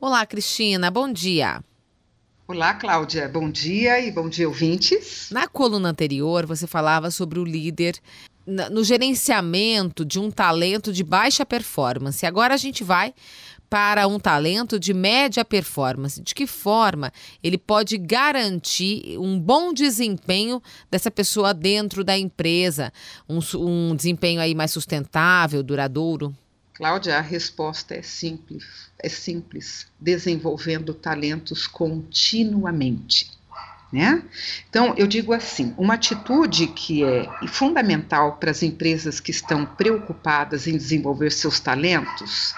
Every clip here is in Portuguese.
Olá, Cristina, bom dia. Olá, Cláudia. Bom dia e bom dia, ouvintes. Na coluna anterior, você falava sobre o líder no gerenciamento de um talento de baixa performance. Agora a gente vai para um talento de média performance. De que forma ele pode garantir um bom desempenho dessa pessoa dentro da empresa, um, um desempenho aí mais sustentável, duradouro? Cláudia, a resposta é simples, é simples, desenvolvendo talentos continuamente. Né? Então, eu digo assim: uma atitude que é fundamental para as empresas que estão preocupadas em desenvolver seus talentos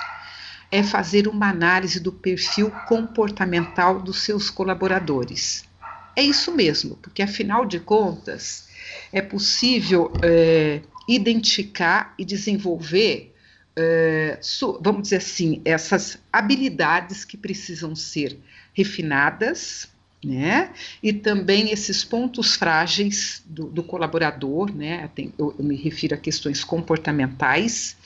é fazer uma análise do perfil comportamental dos seus colaboradores. É isso mesmo, porque afinal de contas, é possível é, identificar e desenvolver é, vamos dizer assim, essas habilidades que precisam ser refinadas, né? E também esses pontos frágeis do, do colaborador, né? Eu, eu, me refiro a questões comportamentais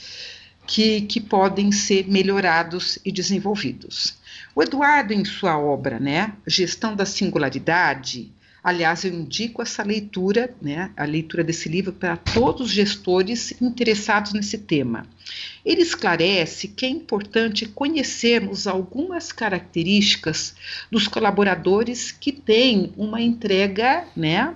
que, que podem ser melhorados e desenvolvidos. O Eduardo, em sua obra, né, Gestão da Singularidade, Aliás, eu indico essa leitura, né, a leitura desse livro para todos os gestores interessados nesse tema. Ele esclarece que é importante conhecermos algumas características dos colaboradores que têm uma entrega né,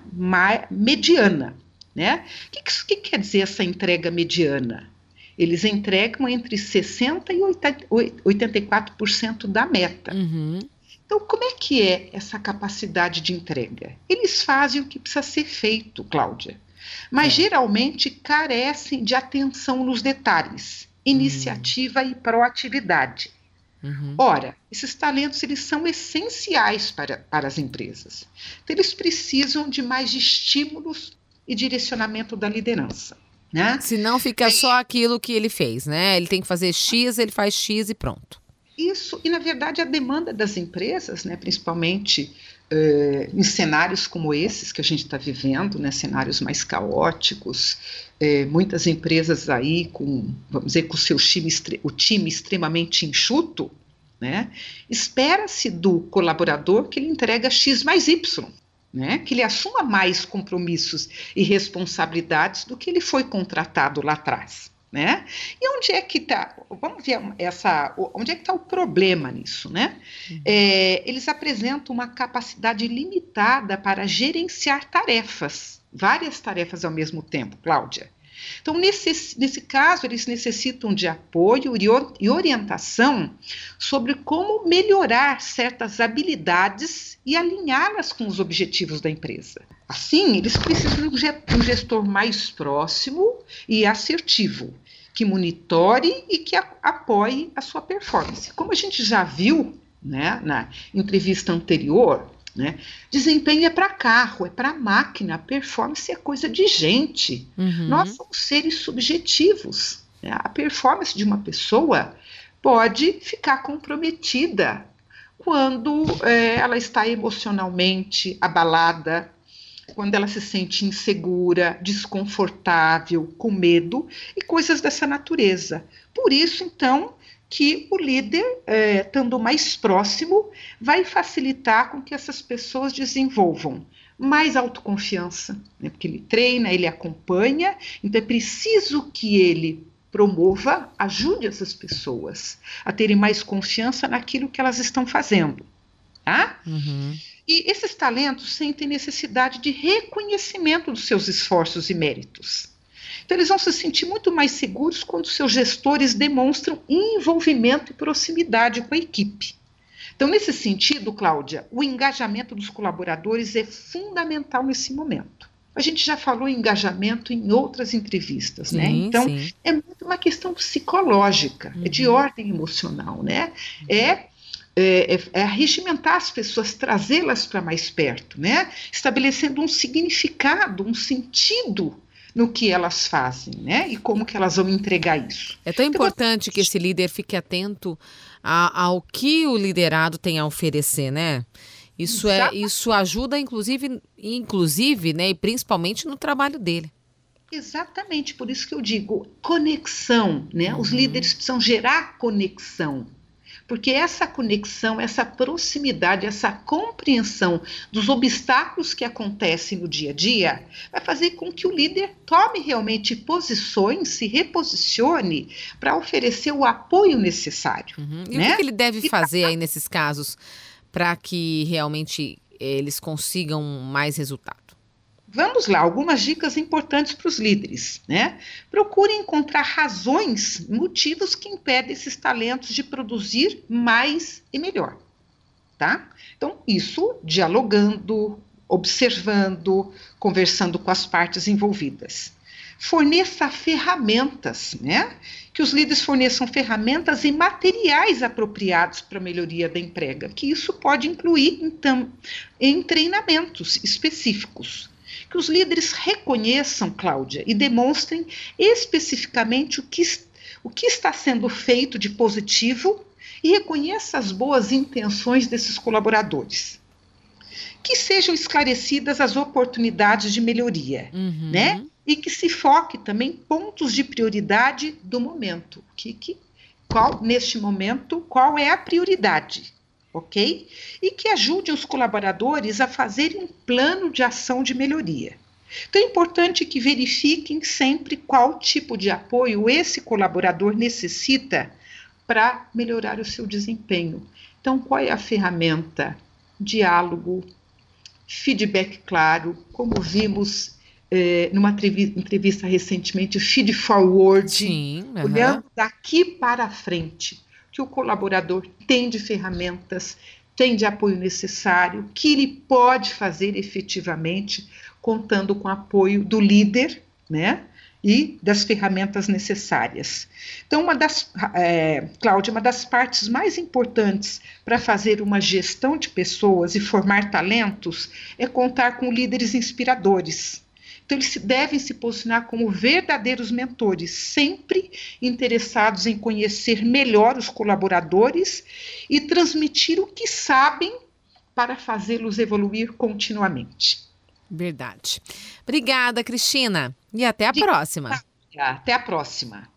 mediana. Né? O que, que, que quer dizer essa entrega mediana? Eles entregam entre 60% e 84% da meta. Uhum. Então, como é que é essa capacidade de entrega? Eles fazem o que precisa ser feito, Cláudia, mas é. geralmente carecem de atenção nos detalhes, iniciativa uhum. e proatividade. Uhum. Ora, esses talentos eles são essenciais para, para as empresas. Então, eles precisam de mais estímulos e direcionamento da liderança. Né? Se não fica só aquilo que ele fez, né? Ele tem que fazer X, ele faz X e pronto. Isso, e na verdade a demanda das empresas, né, principalmente eh, em cenários como esses que a gente está vivendo, né, cenários mais caóticos, eh, muitas empresas aí com, vamos dizer, com o seu time, o time extremamente enxuto, né, espera-se do colaborador que ele entrega X mais Y. Né, que ele assuma mais compromissos e responsabilidades do que ele foi contratado lá atrás. Né? E onde é que está? Vamos ver essa. Onde é que está o problema nisso, né? Uhum. É, eles apresentam uma capacidade limitada para gerenciar tarefas, várias tarefas ao mesmo tempo, Cláudia. Então, nesse, nesse caso, eles necessitam de apoio e orientação sobre como melhorar certas habilidades e alinhá-las com os objetivos da empresa. Assim, eles precisam de um gestor mais próximo e assertivo, que monitore e que apoie a sua performance. Como a gente já viu né, na entrevista anterior, né? Desempenho é para carro, é para máquina, performance é coisa de gente. Uhum. Nós somos seres subjetivos. Né? A performance de uma pessoa pode ficar comprometida quando é, ela está emocionalmente abalada, quando ela se sente insegura, desconfortável, com medo e coisas dessa natureza. Por isso, então, que o líder, é, estando mais próximo, vai facilitar com que essas pessoas desenvolvam mais autoconfiança, né? porque ele treina, ele acompanha, então é preciso que ele promova, ajude essas pessoas a terem mais confiança naquilo que elas estão fazendo. Tá? Uhum. E esses talentos sentem necessidade de reconhecimento dos seus esforços e méritos. Então, eles vão se sentir muito mais seguros quando seus gestores demonstram envolvimento e proximidade com a equipe. Então, nesse sentido, Cláudia, o engajamento dos colaboradores é fundamental nesse momento. A gente já falou em engajamento em outras entrevistas, né? sim, né? Então, sim. é muito uma questão psicológica, uhum. é de uhum. ordem emocional, né? É, é, é, é regimentar as pessoas, trazê-las para mais perto, né? Estabelecendo um significado, um sentido no que elas fazem, né? E como que elas vão entregar isso. É tão então, importante que esse líder fique atento a, ao que o liderado tem a oferecer, né? Isso é, isso ajuda, inclusive, inclusive, né? E principalmente no trabalho dele. Exatamente, por isso que eu digo conexão, né? Uhum. Os líderes precisam gerar conexão porque essa conexão, essa proximidade, essa compreensão dos obstáculos que acontecem no dia a dia vai fazer com que o líder tome realmente posições, se reposicione para oferecer o apoio necessário. Uhum. E né? o que ele deve fazer aí nesses casos para que realmente eles consigam mais resultado? Vamos lá, algumas dicas importantes para os líderes, né? Procure encontrar razões, motivos que impedem esses talentos de produzir mais e melhor, tá? Então, isso dialogando, observando, conversando com as partes envolvidas. Forneça ferramentas, né? Que os líderes forneçam ferramentas e materiais apropriados para a melhoria da emprega, que isso pode incluir, então, em treinamentos específicos que os líderes reconheçam, Cláudia, e demonstrem especificamente o que, o que está sendo feito de positivo e reconheça as boas intenções desses colaboradores. Que sejam esclarecidas as oportunidades de melhoria, uhum. né? E que se foque também pontos de prioridade do momento. Que, que, qual, neste momento, qual é a prioridade? Ok? E que ajude os colaboradores a fazerem um plano de ação de melhoria. Então é importante que verifiquem sempre qual tipo de apoio esse colaborador necessita para melhorar o seu desempenho. Então, qual é a ferramenta? Diálogo, feedback claro, como vimos é, numa entrevista recentemente, feed forward, Sim, uhum. olhando daqui para frente que o colaborador tem de ferramentas, tem de apoio necessário, que ele pode fazer efetivamente, contando com o apoio do líder, né? E das ferramentas necessárias. Então, uma das, é, Cláudia, uma das partes mais importantes para fazer uma gestão de pessoas e formar talentos é contar com líderes inspiradores então, eles devem se posicionar como verdadeiros mentores, sempre interessados em conhecer melhor os colaboradores e transmitir o que sabem para fazê-los evoluir continuamente. Verdade. Obrigada, Cristina. E até a De... próxima. Até a próxima.